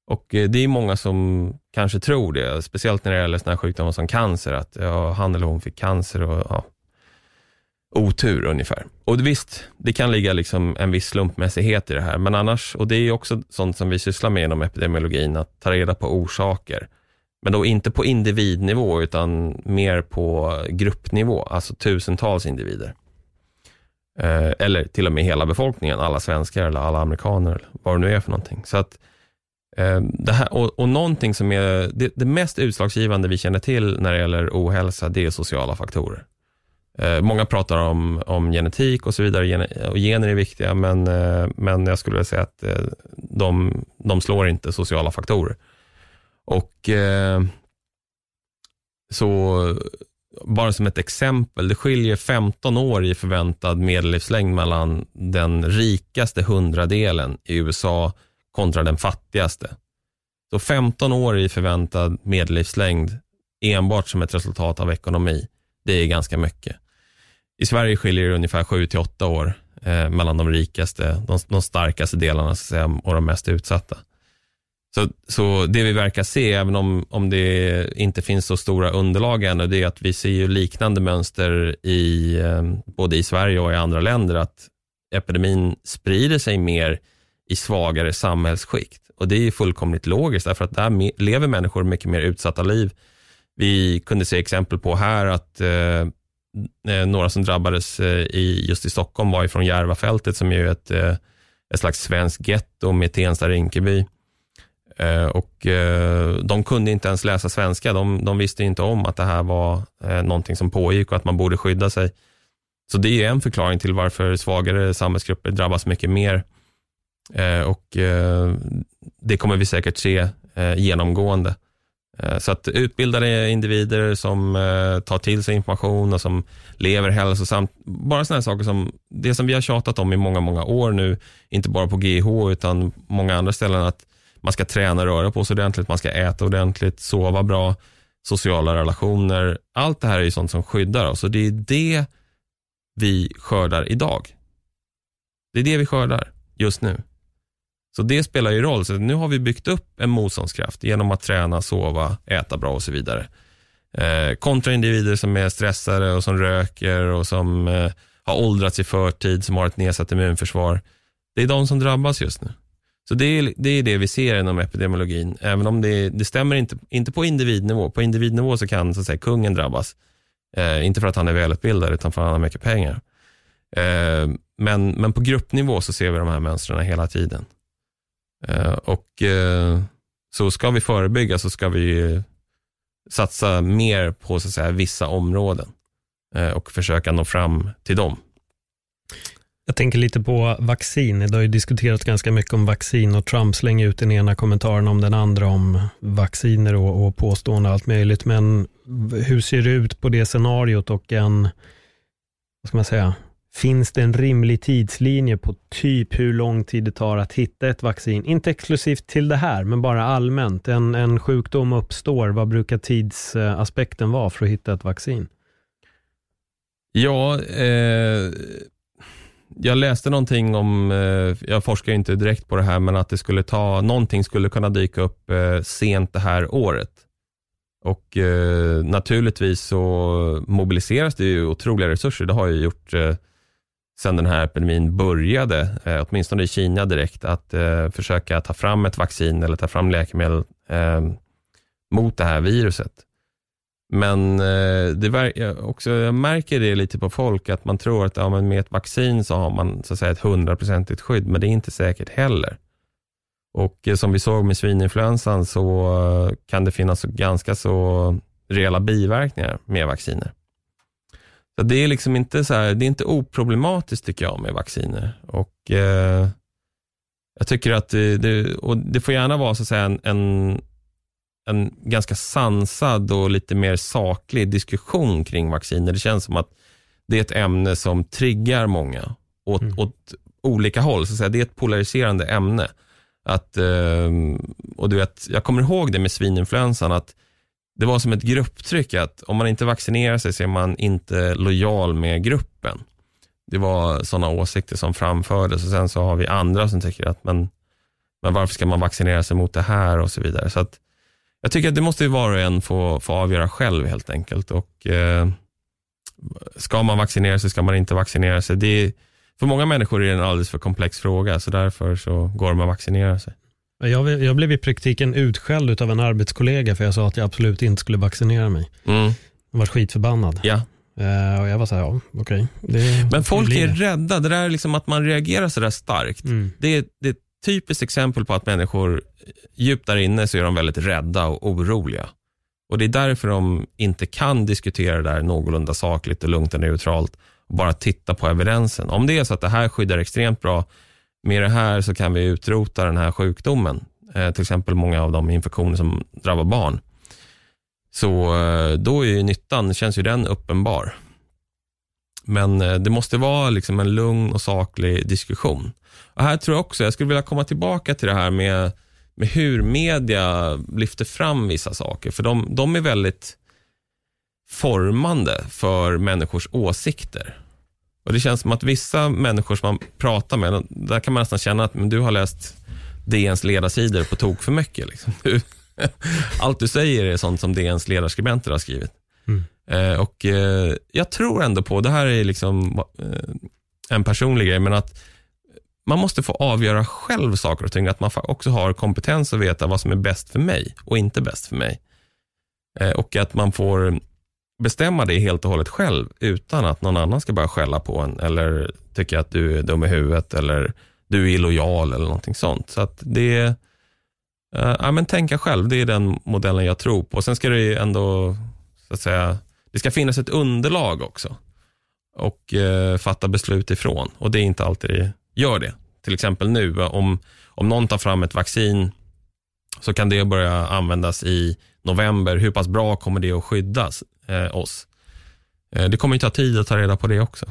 Och eh, det är många som kanske tror det, speciellt när det gäller sådana här sjukdomar som cancer, att ja, han eller hon fick cancer och ja, otur ungefär. Och visst, det kan ligga liksom en viss slumpmässighet i det här, men annars, och det är ju också sånt som vi sysslar med inom epidemiologin, att ta reda på orsaker. Men då inte på individnivå, utan mer på gruppnivå, alltså tusentals individer. Eh, eller till och med hela befolkningen, alla svenskar eller alla amerikaner, eller vad det nu är för någonting. Så att, eh, det här, och, och någonting som är det, det mest utslagsgivande vi känner till när det gäller ohälsa, det är sociala faktorer. Eh, många pratar om, om genetik och så vidare, och gener är viktiga, men, eh, men jag skulle vilja säga att eh, de, de slår inte sociala faktorer. Och eh, så bara som ett exempel, det skiljer 15 år i förväntad medellivslängd mellan den rikaste hundradelen i USA kontra den fattigaste. Så 15 år i förväntad medellivslängd enbart som ett resultat av ekonomi, det är ganska mycket. I Sverige skiljer det ungefär 7-8 år eh, mellan de rikaste, de, de starkaste delarna så att säga, och de mest utsatta. Så, så det vi verkar se, även om, om det inte finns så stora underlag ännu, det är att vi ser ju liknande mönster i eh, både i Sverige och i andra länder, att epidemin sprider sig mer i svagare samhällsskikt. Och det är ju fullkomligt logiskt, därför att där lever människor mycket mer utsatta liv. Vi kunde se exempel på här att eh, några som drabbades eh, i, just i Stockholm var ifrån Järvafältet, som är ju ett, eh, ett slags svenskt getto med Tensta-Rinkeby. Eh, och eh, de kunde inte ens läsa svenska. De, de visste inte om att det här var eh, någonting som pågick och att man borde skydda sig. Så det är en förklaring till varför svagare samhällsgrupper drabbas mycket mer. Eh, och Det kommer vi säkert se genomgående. Så att utbildade individer som tar till sig information och som lever hälsosamt. Bara sådana saker som det som vi har tjatat om i många, många år nu, inte bara på GH utan många andra ställen, att man ska träna, röra på sig ordentligt, man ska äta ordentligt, sova bra, sociala relationer. Allt det här är ju sånt som skyddar oss och det är det vi skördar idag. Det är det vi skördar just nu. Så det spelar ju roll. Så nu har vi byggt upp en motståndskraft genom att träna, sova, äta bra och så vidare. Eh, kontra individer som är stressade och som röker och som eh, har åldrats i förtid, som har ett nedsatt immunförsvar. Det är de som drabbas just nu. Så det är, det är det vi ser inom epidemiologin, även om det, det stämmer inte, inte på individnivå. På individnivå så kan så att säga, kungen drabbas. Eh, inte för att han är välutbildad, utan för att han har mycket pengar. Eh, men, men på gruppnivå så ser vi de här mönstren hela tiden. Eh, och eh, så ska vi förebygga så ska vi satsa mer på så att säga, vissa områden eh, och försöka nå fram till dem. Jag tänker lite på vaccin. Det har ju diskuterats ganska mycket om vaccin och Trump slänger ut den ena kommentaren om den andra om vacciner och, och påstående och allt möjligt. Men hur ser det ut på det scenariot och en, vad ska man säga, Finns det en rimlig tidslinje på typ hur lång tid det tar att hitta ett vaccin? Inte exklusivt till det här, men bara allmänt. En, en sjukdom uppstår, vad brukar tidsaspekten vara för att hitta ett vaccin? Ja, eh, jag läste någonting om, eh, jag forskar inte direkt på det här, men att det skulle ta, någonting skulle kunna dyka upp eh, sent det här året. Och eh, naturligtvis så mobiliseras det ju otroliga resurser. Det har ju gjort sedan den här epidemin började, åtminstone i Kina direkt, att försöka ta fram ett vaccin eller ta fram läkemedel mot det här viruset. Men eh, det också, jag märker det lite på folk, att man tror att ja, men med ett vaccin så har man så att säga, ett hundraprocentigt skydd, men det är inte säkert heller. Och eh, som vi såg med svininfluensan så eh, kan det finnas ganska så reella biverkningar med vacciner. Så det är liksom inte så här, det är inte oproblematiskt tycker jag med vacciner. Och eh, jag tycker att det, det, och det får gärna vara så att säga en, en, en, ganska sansad och lite mer saklig diskussion kring vacciner. Det känns som att det är ett ämne som triggar många åt, mm. åt olika håll. Så att säga. Det är ett polariserande ämne. Att, eh, och du vet, jag kommer ihåg det med svininfluensan, att det var som ett grupptryck att om man inte vaccinerar sig så är man inte lojal med gruppen. Det var sådana åsikter som framfördes och sen så har vi andra som tycker att men, men varför ska man vaccinera sig mot det här och så vidare. Så att, jag tycker att det måste var och en få, få avgöra själv helt enkelt. Och, eh, ska man vaccinera sig, ska man inte vaccinera sig? Det, för många människor är det en alldeles för komplex fråga, så därför så går de att vaccinera sig. Jag, jag blev i praktiken utskälld av en arbetskollega för jag sa att jag absolut inte skulle vaccinera mig. Mm. Jag var skitförbannad. Ja. Uh, och jag var så här, ja, okej. Okay. Men folk är rädda. Det där är liksom att man reagerar så där starkt. Mm. Det, är, det är typiskt exempel på att människor djupt där inne så är de väldigt rädda och oroliga. Och Det är därför de inte kan diskutera det där någorlunda sakligt och lugnt och neutralt och bara titta på evidensen. Om det är så att det här skyddar extremt bra, med det här så kan vi utrota den här sjukdomen. Eh, till exempel många av de infektioner som drabbar barn. Så eh, då är ju nyttan, känns ju den uppenbar. Men eh, det måste vara liksom en lugn och saklig diskussion. Och här tror jag också, jag skulle vilja komma tillbaka till det här med, med hur media lyfter fram vissa saker. För de, de är väldigt formande för människors åsikter. Och Det känns som att vissa människor som man pratar med, där kan man nästan känna att men du har läst DNs ledarsidor på tok för mycket. Liksom. allt du säger är sånt som DNs ledarskribenter har skrivit. Mm. Eh, och eh, Jag tror ändå på, det här är liksom eh, en personlig grej, men att man måste få avgöra själv saker och ting. Att man också har kompetens att veta vad som är bäst för mig och inte bäst för mig. Eh, och att man får bestämma det helt och hållet själv utan att någon annan ska börja skälla på en eller tycka att du är dum i huvudet eller du är illojal eller någonting sånt. Så att det uh, ja, men tänka själv, det är den modellen jag tror på. Sen ska det ändå, så att säga, det ska finnas ett underlag också. och eh, fatta beslut ifrån. Och det är inte alltid det gör det. Till exempel nu, om, om någon tar fram ett vaccin så kan det börja användas i november. Hur pass bra kommer det att skydda eh, oss? Eh, det kommer ju ta tid att ta reda på det också.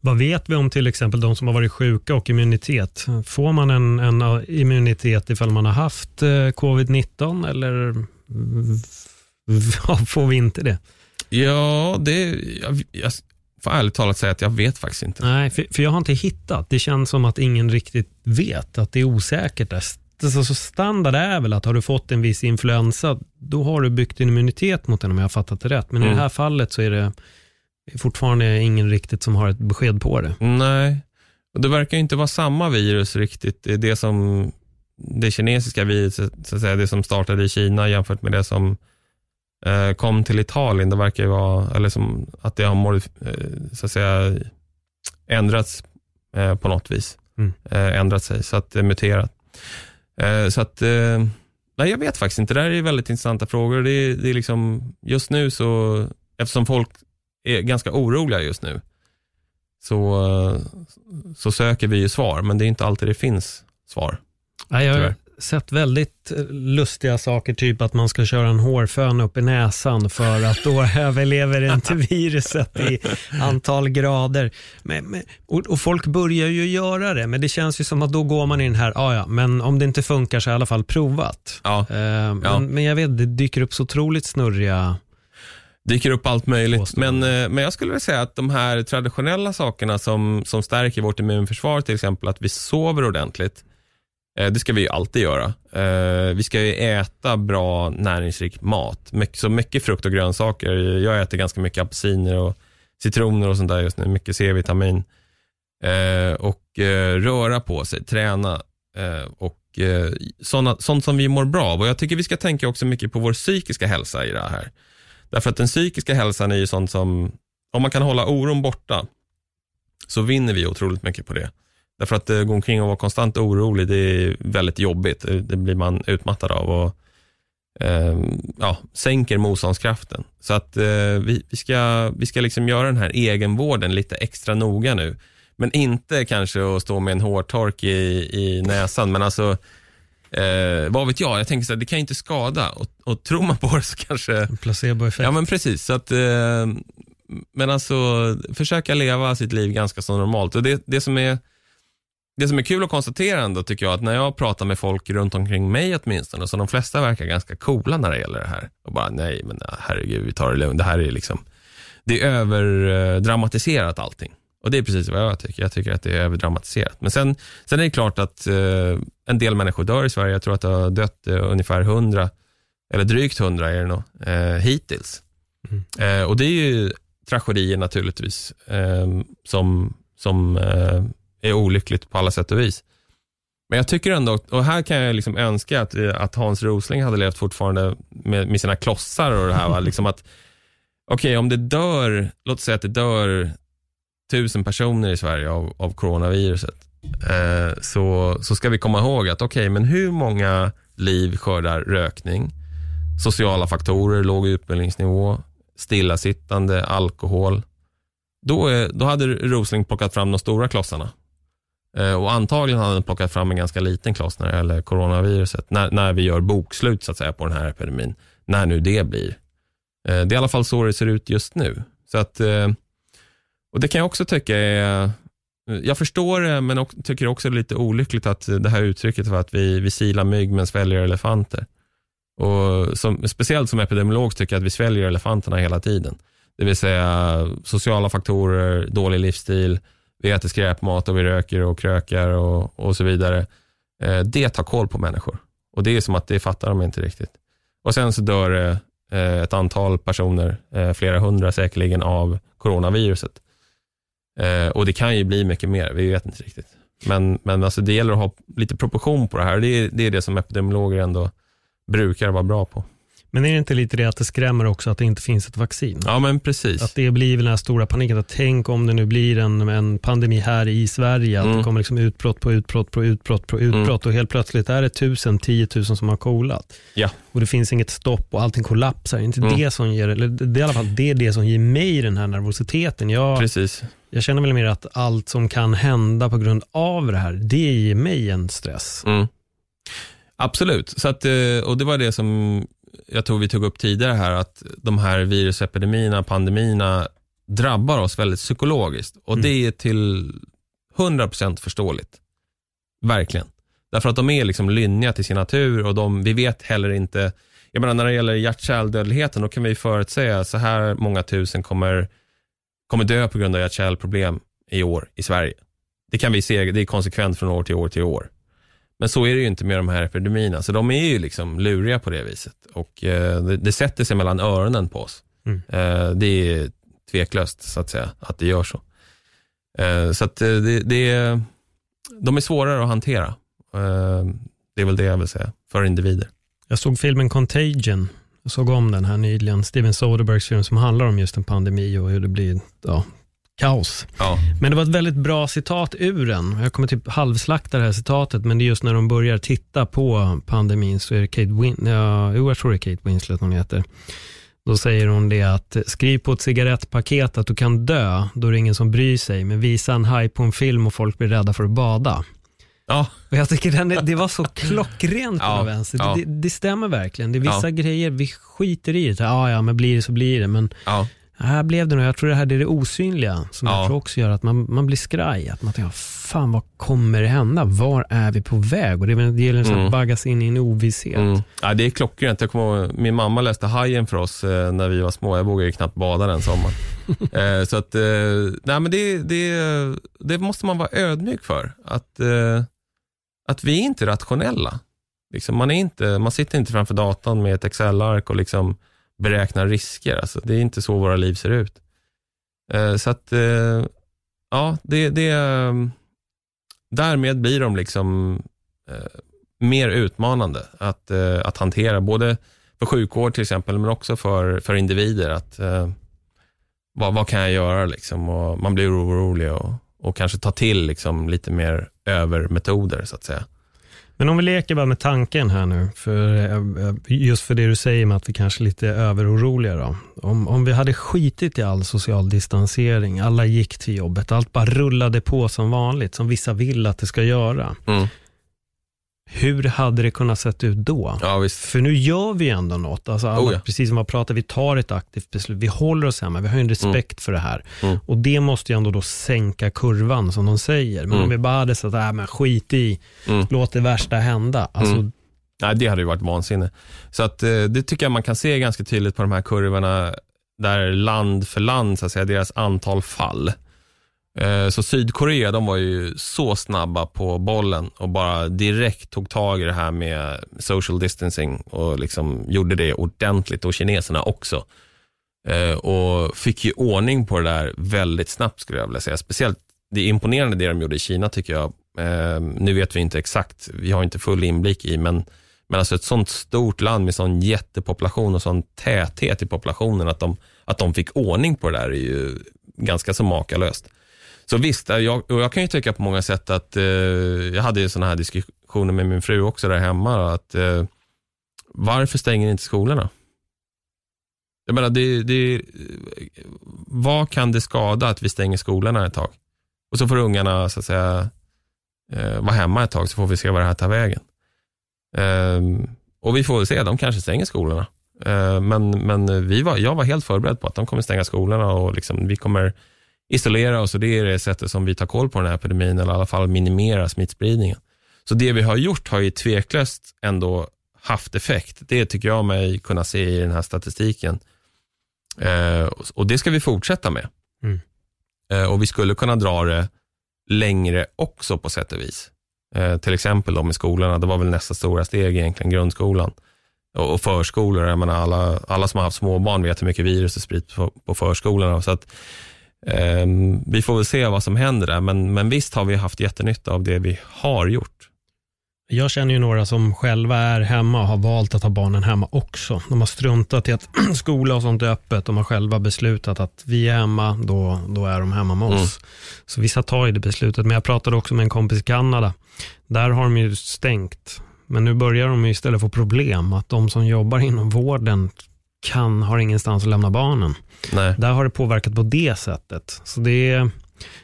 Vad vet vi om till exempel de som har varit sjuka och immunitet? Får man en, en eh, immunitet ifall man har haft eh, covid-19 eller får vi inte det? Ja, det, jag, jag får ärligt talat säga att jag vet faktiskt inte. Nej, för, för jag har inte hittat. Det känns som att ingen riktigt vet, att det är osäkert. Så standard är väl att har du fått en viss influensa, då har du byggt en immunitet mot den om jag har fattat det rätt. Men mm. i det mm. här fallet så är det fortfarande ingen riktigt som har ett besked på det. Nej, och det verkar inte vara samma virus riktigt. Det, är det som det kinesiska viruset, så att säga, det som startade i Kina jämfört med det som kom till Italien. Det verkar ju vara, eller som att det har eh, så att säga, ändrats eh, på något vis. Mm. Eh, ändrat sig, så att det är muterat. Eh, så att, eh, nej jag vet faktiskt inte. Det här är väldigt intressanta frågor. Det är, det är liksom, just nu så, eftersom folk är ganska oroliga just nu, så, så söker vi ju svar, men det är inte alltid det finns svar. Nej, jag sett väldigt lustiga saker, typ att man ska köra en hårfön upp i näsan för att då överlever inte viruset i antal grader. Men, men, och, och, folk börjar ju göra det, men det känns ju som att då går man in här, ah, ja, men om det inte funkar så har jag i alla fall provat. Ja. Uh, men, ja. men jag vet, det dyker upp så otroligt snurriga dyker upp allt möjligt. Men, eh, men jag skulle vilja säga att de här traditionella sakerna som, som stärker vårt immunförsvar, till exempel att vi sover ordentligt, eh, Eh, det ska vi ju alltid göra. Eh, vi ska ju äta bra näringsrik mat. Så mycket frukt och grönsaker. Jag äter ganska mycket apelsiner och citroner och sånt där just nu. Mycket C-vitamin. Eh, och röra på sig, träna och såna, sånt som vi mår bra av. Och jag tycker vi ska tänka också mycket på vår psykiska hälsa i det här. Därför att den psykiska hälsan är ju sånt som, om man kan hålla oron borta, så vinner vi otroligt mycket på det. Därför att gå omkring och vara konstant orolig, det är väldigt jobbigt. Det blir man utmattad av och eh, ja, sänker motståndskraften. Så att eh, vi, vi, ska, vi ska liksom göra den här egenvården lite extra noga nu. Men inte kanske att stå med en hårtork i, i näsan, men alltså Eh, vad vet jag, jag tänker så här, det kan inte skada och, och tror man på det så kanske... Placeboeffekt. Ja men precis, så att, eh, men alltså försöka leva sitt liv ganska så normalt. Och det, det, som är, det som är kul att konstatera ändå tycker jag, att när jag pratar med folk runt omkring mig åtminstone, så de flesta verkar ganska coola när det gäller det här. Och bara, nej men herregud, vi tar det lugnt, det här är liksom, det är överdramatiserat allting. Och det är precis vad jag tycker. Jag tycker att det är överdramatiserat. Men sen, sen är det klart att eh, en del människor dör i Sverige. Jag tror att det har dött eh, ungefär 100, eller drygt 100 är det nog, eh, hittills. Mm. Eh, och det är ju tragedier naturligtvis, eh, som, som eh, är olyckligt på alla sätt och vis. Men jag tycker ändå, och här kan jag liksom önska att, att Hans Rosling hade levt fortfarande med, med sina klossar och det här. Va? Liksom att, Okej, okay, om det dör, låt säga att det dör tusen personer i Sverige av, av coronaviruset, eh, så, så ska vi komma ihåg att okej, okay, men hur många liv skördar rökning, sociala faktorer, låg utbildningsnivå, stillasittande, alkohol. Då, är, då hade Rosling plockat fram de stora klossarna. Eh, och antagligen hade han plockat fram en ganska liten kloss när det gäller coronaviruset. När, när vi gör bokslut så att säga på den här epidemin. När nu det blir. Eh, det är i alla fall så det ser ut just nu. Så att eh, och Det kan jag också tycka är, jag förstår det, men tycker också det är lite olyckligt att det här uttrycket var att vi, vi silar mygg men sväljer elefanter. Och som, speciellt som epidemiolog tycker jag att vi sväljer elefanterna hela tiden. Det vill säga sociala faktorer, dålig livsstil, vi äter skräpmat och vi röker och krökar och, och så vidare. Eh, det tar koll på människor. Och det är som att det fattar de inte riktigt. Och sen så dör det eh, ett antal personer, eh, flera hundra säkerligen, av coronaviruset. Eh, och det kan ju bli mycket mer, vi vet inte riktigt. Men, men alltså det gäller att ha lite proportion på det här. Det är, det är det som epidemiologer ändå brukar vara bra på. Men är det inte lite det att det skrämmer också att det inte finns ett vaccin? Ja, men precis. Att det blir den här stora paniken. Att tänk om det nu blir en, en pandemi här i Sverige. Att Mm. det kommer liksom utbrott på utbrott på utbrott på utbrott. Och helt plötsligt är det tusen, tio tusen som har kolat. Ja. Och det finns inget stopp och allting kollapsar. Är inte Mm. det som ger, eller det är i alla fall det, är det som ger mig den här nervositeten. Jag, Precis. jag känner väl mer att allt som kan hända på grund av det här, det ger mig en stress. Mm. Absolut, så att, eh, och det var det som jag tror vi tog upp tidigare här, att de här virusepidemierna, pandemierna drabbar oss väldigt psykologiskt. Och Mm. det är till 100% förståeligt. Verkligen. Därför att de är liksom lynniga till sin natur och de, vi vet heller inte, jag menar när det gäller hjärt-kärldödligheten, då kan vi förutsäga så här många tusen kommer, kommer dö på grund av hjärt-kärlproblem i år i Sverige. Det kan vi se, det är konsekvent från år till år till år. Men så är det ju inte med de här epidemierna, så de är ju liksom luriga på det viset. Och eh, det, det sätter sig mellan öronen på oss. Mm. Eh, det är tveklöst, så att säga, att det gör så. Eh, så att det, det är, de är svårare att hantera. Det är väl det jag vill säga, för individer. Jag såg filmen Contagion. Jag såg om den här nyligen. Steven Soderberghs film som handlar om just en pandemi och hur det blir ja, kaos. Ja. Men det var ett väldigt bra citat ur den. Jag kommer typ halvslakta det här citatet, men det är just när de börjar titta på pandemin så är det Kate Win ja, jag tror det är Kate Winslet hon heter. Då säger hon det att skriv på ett cigarettpaket att du kan dö, då är det ingen som bryr sig, men visa en haj på en film och folk blir rädda för att bada. Ja, Och jag tycker den, det var så klockrent på Ja, vänster. ja. Det, det stämmer verkligen. Det är vissa Ja. grejer, vi skiter i det. Ja, ja, men blir det så blir det. Men ja, här blev det nog. Jag tror det här är det osynliga som Ja. jag tror också gör att man, man blir skraj. Att man tänker, fan vad kommer det hända? Var är vi på väg? Och det, det gäller att Mm. baggas in i en ovisshet. mm. ja det är klockrent. Jag kommer min mamma läste Hajen för oss eh, när vi var små. Jag vågade ju knappt bada den sommaren. eh, så att, eh, nej men det, det, det måste man vara ödmjuk för. Att, eh, att vi är inte rationella. Liksom, man, är inte, man sitter inte framför datorn med ett Excel-ark och liksom beräknar risker. Alltså, det är inte så våra liv ser ut. Eh, så att, eh, ja, det, det, ehm, därmed blir de liksom eh, mer utmanande att, eh, att hantera, både för sjukvård till exempel, men också för, för individer. Att, eh, vad, vad kan jag göra? Liksom? Och man blir orolig och, och kanske tar till liksom, lite mer övermetoder, så att säga. Men om vi leker bara med tanken här nu, för, eh, just för det du säger med att vi kanske är lite överoroliga. Då. Om, om vi hade skitit i all social distansering, alla gick till jobbet, allt bara rullade på som vanligt, som vissa vill att det ska göra. Mm. Hur hade det kunnat sett ut då? Ja. För nu gör vi ändå något. Alltså alla, Oh ja. Precis som vi har pratat, vi tar ett aktivt beslut. Vi håller oss hemma, vi har en respekt för det här. Mm. Och det måste ju ändå då sänka kurvan som de säger. Men Mm. om vi bara hade sagt, äh, men skit i, Mm. låt det värsta hända. Alltså, Mm. Nej, det hade ju varit vansinne. Så att, eh, det tycker jag man kan se ganska tydligt på de här kurvorna, där land för land, så att säga, deras antal fall. Eh, så Sydkorea, de var ju så snabba på bollen och bara direkt tog tag i det här med social distancing och liksom gjorde det ordentligt och kineserna också. Eh, och fick ju ordning på det där väldigt snabbt skulle jag vilja säga. Speciellt, det är imponerande det de gjorde i Kina tycker jag. Eh, nu vet vi inte exakt, vi har inte full inblick i, men men alltså ett sånt stort land med sån jättepopulation och sån täthet i populationen, att de, att de fick ordning på det där är ju ganska så makalöst. Så visst, eh, jag, och jag kan ju tycka på många sätt att, eh, jag hade ju sådana här diskussioner med min fru också där hemma, att eh, varför stänger inte skolorna? Jag menar, det, det, vad kan det skada att vi stänger skolorna ett tag? Och så får ungarna så att säga eh, vara hemma ett tag så får vi se vad det här tar vägen. Eh, och vi får väl se, de kanske stänger skolorna. Eh, men men vi var, jag var helt förberedd på att de kommer stänga skolorna och liksom, vi kommer isolera oss och det är det sättet som vi tar koll på den här epidemin eller i alla fall minimera smittspridningen. Så det vi har gjort har ju tveklöst ändå haft effekt. Det tycker jag mig kunna se i den här statistiken. Ehm, och det ska vi fortsätta med. Mm. Ehm, och vi skulle kunna dra det längre också på sätt och vis. Eh, till exempel då med skolorna, det var väl nästa stora steg egentligen, grundskolan. Och, och förskolor, jag menar alla, alla som har haft småbarn vet hur mycket virus det sprids på, på förskolorna. Så att, vi får väl se vad som händer där, men, men visst har vi haft jättenytta av det vi har gjort. Jag känner ju några som själva är hemma och har valt att ha barnen hemma också. De har struntat i att skola och sånt är öppet. De har själva beslutat att vi är hemma, då, då är de hemma med oss. Mm. Så vissa tar ju det beslutet. Men jag pratade också med en kompis i Kanada. Där har de ju stängt. Men nu börjar de istället få problem. Att de som jobbar inom vården kan, har ingenstans att lämna barnen. Nej. Där har det påverkat på det sättet. Så det,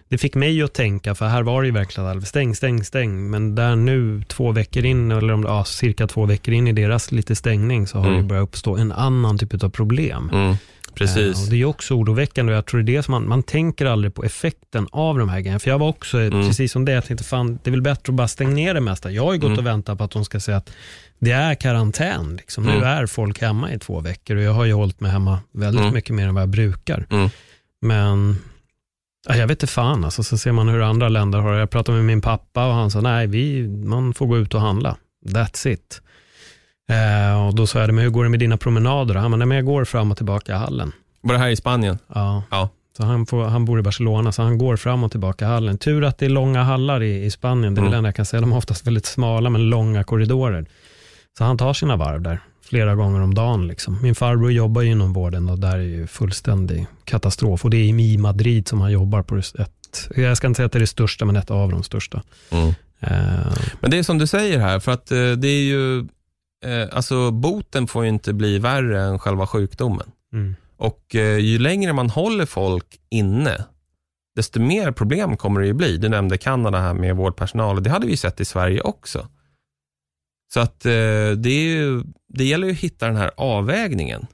det fick mig att tänka, för här var det ju verkligen stäng, stäng, stäng. Men där nu, två veckor in, eller om, ja, cirka två veckor in i deras lite stängning, så har mm. det börjat uppstå en annan typ av problem. Mm. Precis. och det är också oroväckande och jag tror det är det som man, man tänker aldrig på effekten av de här grejerna. För jag var också, mm. precis som det, jag tänkte fan, det är väl bättre att bara stänga ner det mesta. Jag har ju gått mm. och väntat på att de ska säga att det är karantän. Liksom. Mm. Nu är folk hemma i två veckor och jag har ju hållit mig hemma väldigt mm. mycket mer än vad jag brukar. Mm. Men jag vet inte fan, alltså, så ser man hur andra länder har det. Jag pratade med min pappa och han sa, nej, vi, man får gå ut och handla. That's it. Eh, och Då sa jag, men hur går det med dina promenader? Han bara, men jag går fram och tillbaka i hallen. Var det här i Spanien? Ja. ja. Så han, får, han bor i Barcelona, så han går fram och tillbaka i hallen. Tur att det är långa hallar i, i Spanien, det är mm. det enda jag kan säga. De har oftast väldigt smala men långa korridorer. Så han tar sina varv där flera gånger om dagen. Liksom. Min farbror jobbar ju inom vården och där är ju fullständig katastrof. Och det är i Madrid som han jobbar på ett, jag ska inte säga att det är det största, men ett av de största. Mm. Uh, men det är som du säger här, för att uh, det är ju, uh, alltså boten får ju inte bli värre än själva sjukdomen. Mm. Och ju längre man håller folk inne, desto mer problem kommer det ju bli. Du nämnde Kanada här med vårdpersonal och det hade vi sett i Sverige också. Så att eh, det, är ju, det gäller ju att hitta den här avvägningen.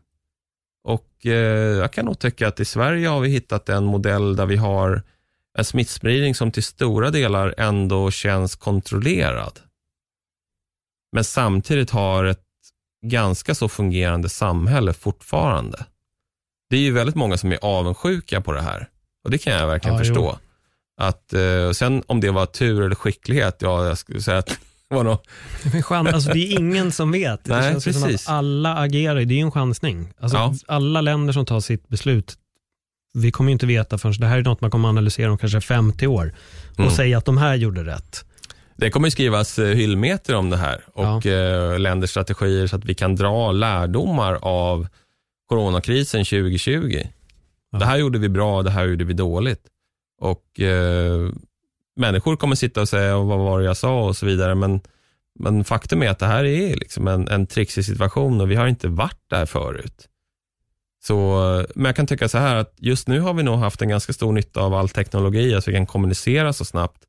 Och eh, jag kan nog tycka att i Sverige har vi hittat en modell där vi har en smittspridning som till stora delar ändå känns kontrollerad. Men samtidigt har ett ganska så fungerande samhälle fortfarande. Det är ju väldigt många som är avundsjuka på det här och det kan jag verkligen ja, förstå. Att, eh, sen om det var tur eller skicklighet, ja, jag skulle säga att Vadå? alltså, det är ingen som vet. Nej, det känns precis. som att alla agerar, det är ju en chansning. Alltså, ja. Alla länder som tar sitt beslut, vi kommer inte veta förrän, det här är något man kommer analysera om kanske 50 år och mm. säga att de här gjorde rätt. Det kommer skrivas eh, hyllmeter om det här och ja. Eh, länders strategier så att vi kan dra lärdomar av coronakrisen 2020. Ja. Det här gjorde vi bra, det här gjorde vi dåligt. Och eh, människor kommer sitta och säga vad var det jag sa och så vidare. Men, men faktum är att det här är liksom en, en trixig situation och vi har inte varit där förut. Så, men jag kan tycka så här att just nu har vi nog haft en ganska stor nytta av all teknologi, att vi kan kommunicera så snabbt.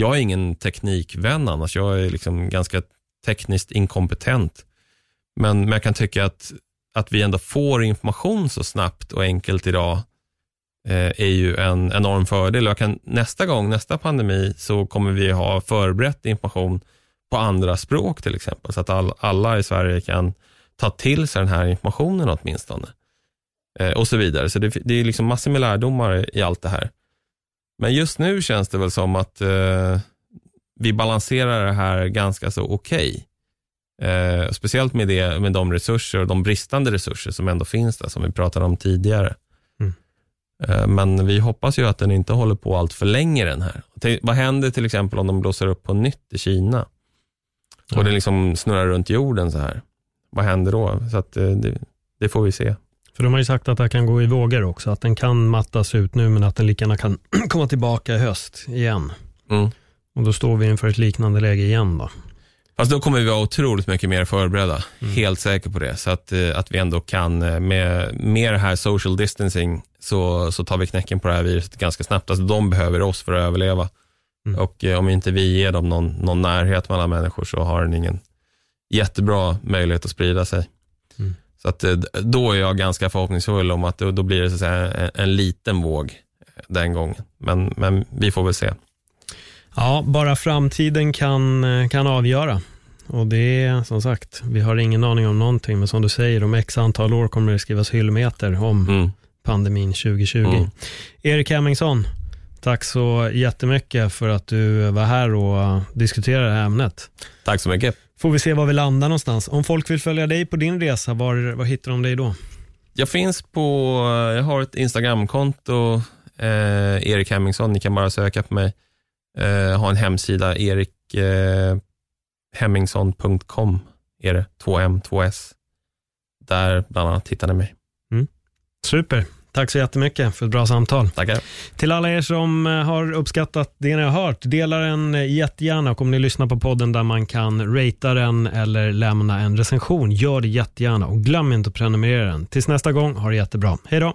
Jag är ingen teknikvän annars, jag är liksom ganska tekniskt inkompetent. Men, men jag kan tycka att, att vi ändå får information så snabbt och enkelt idag Eh, är ju en enorm fördel. Jag kan, nästa gång, nästa pandemi, så kommer vi ha förberett information på andra språk till exempel, så att all, alla i Sverige kan ta till sig den här informationen åtminstone. Eh, och så vidare. Så det, det är liksom massor med lärdomar i allt det här. Men just nu känns det väl som att eh, vi balanserar det här ganska så okej. Okay. Eh, speciellt med, det, med de resurser och de bristande resurser som ändå finns där, som vi pratade om tidigare. Eh, men vi hoppas ju att den inte håller på allt för länge den här. Vad händer till exempel om de blåser upp på nytt i Kina? Och det liksom snurrar runt jorden så här. Vad händer då? Så att eh, det, det, får vi se. För de har ju sagt att det kan gå i vågor också. Att den kan mattas ut nu men att den lika gärna kan komma tillbaka i höst igen. Mm. Och då står vi inför ett liknande läge igen då. Fast då kommer vi vara otroligt mycket mer förberedda. Mm. Helt säker på det. Så att, eh, att vi ändå kan, med, med det här social distancing, så, så tar vi knäcken på det här viruset ganska snabbt. Alltså, de behöver oss för att överleva. Mm. Och eh, om inte vi ger dem någon, någon närhet mellan människor så har den ingen jättebra möjlighet att sprida sig. Så att, eh, då är jag ganska förhoppningsfull om att då, blir det så att säga, en, en, liten våg den gången. Men, men vi får väl se. Ja, bara framtiden kan, eh, kan avgöra. Och det är som sagt, vi har ingen aning om någonting, men som du säger, om x antal år kommer det skrivas hyllmeter om mm pandemin 2020. Mm. Erik Hemmingsson, tack så jättemycket för att du var här och diskuterade det här ämnet. Tack så mycket. Får vi se var vi landar någonstans. Om folk vill följa dig på din resa, var, var hittar de dig då? Jag finns på, jag har ett Instagramkonto, eh, Erik Hemmingsson, ni kan bara söka på mig. Eh, har en hemsida, erik, eh, är det, 2M, 2S. Där bland annat hittar ni mig. Super. Tack så jättemycket för ett bra samtal. Tackar. Till alla er som eh, har uppskattat det ni har hört, dela den eh, jättegärna och om ni lyssnar på podden där man kan ratea den eller lämna en recension, gör det jättegärna och glöm inte att prenumerera den. Tills nästa gång, ha det jättebra. Hej då!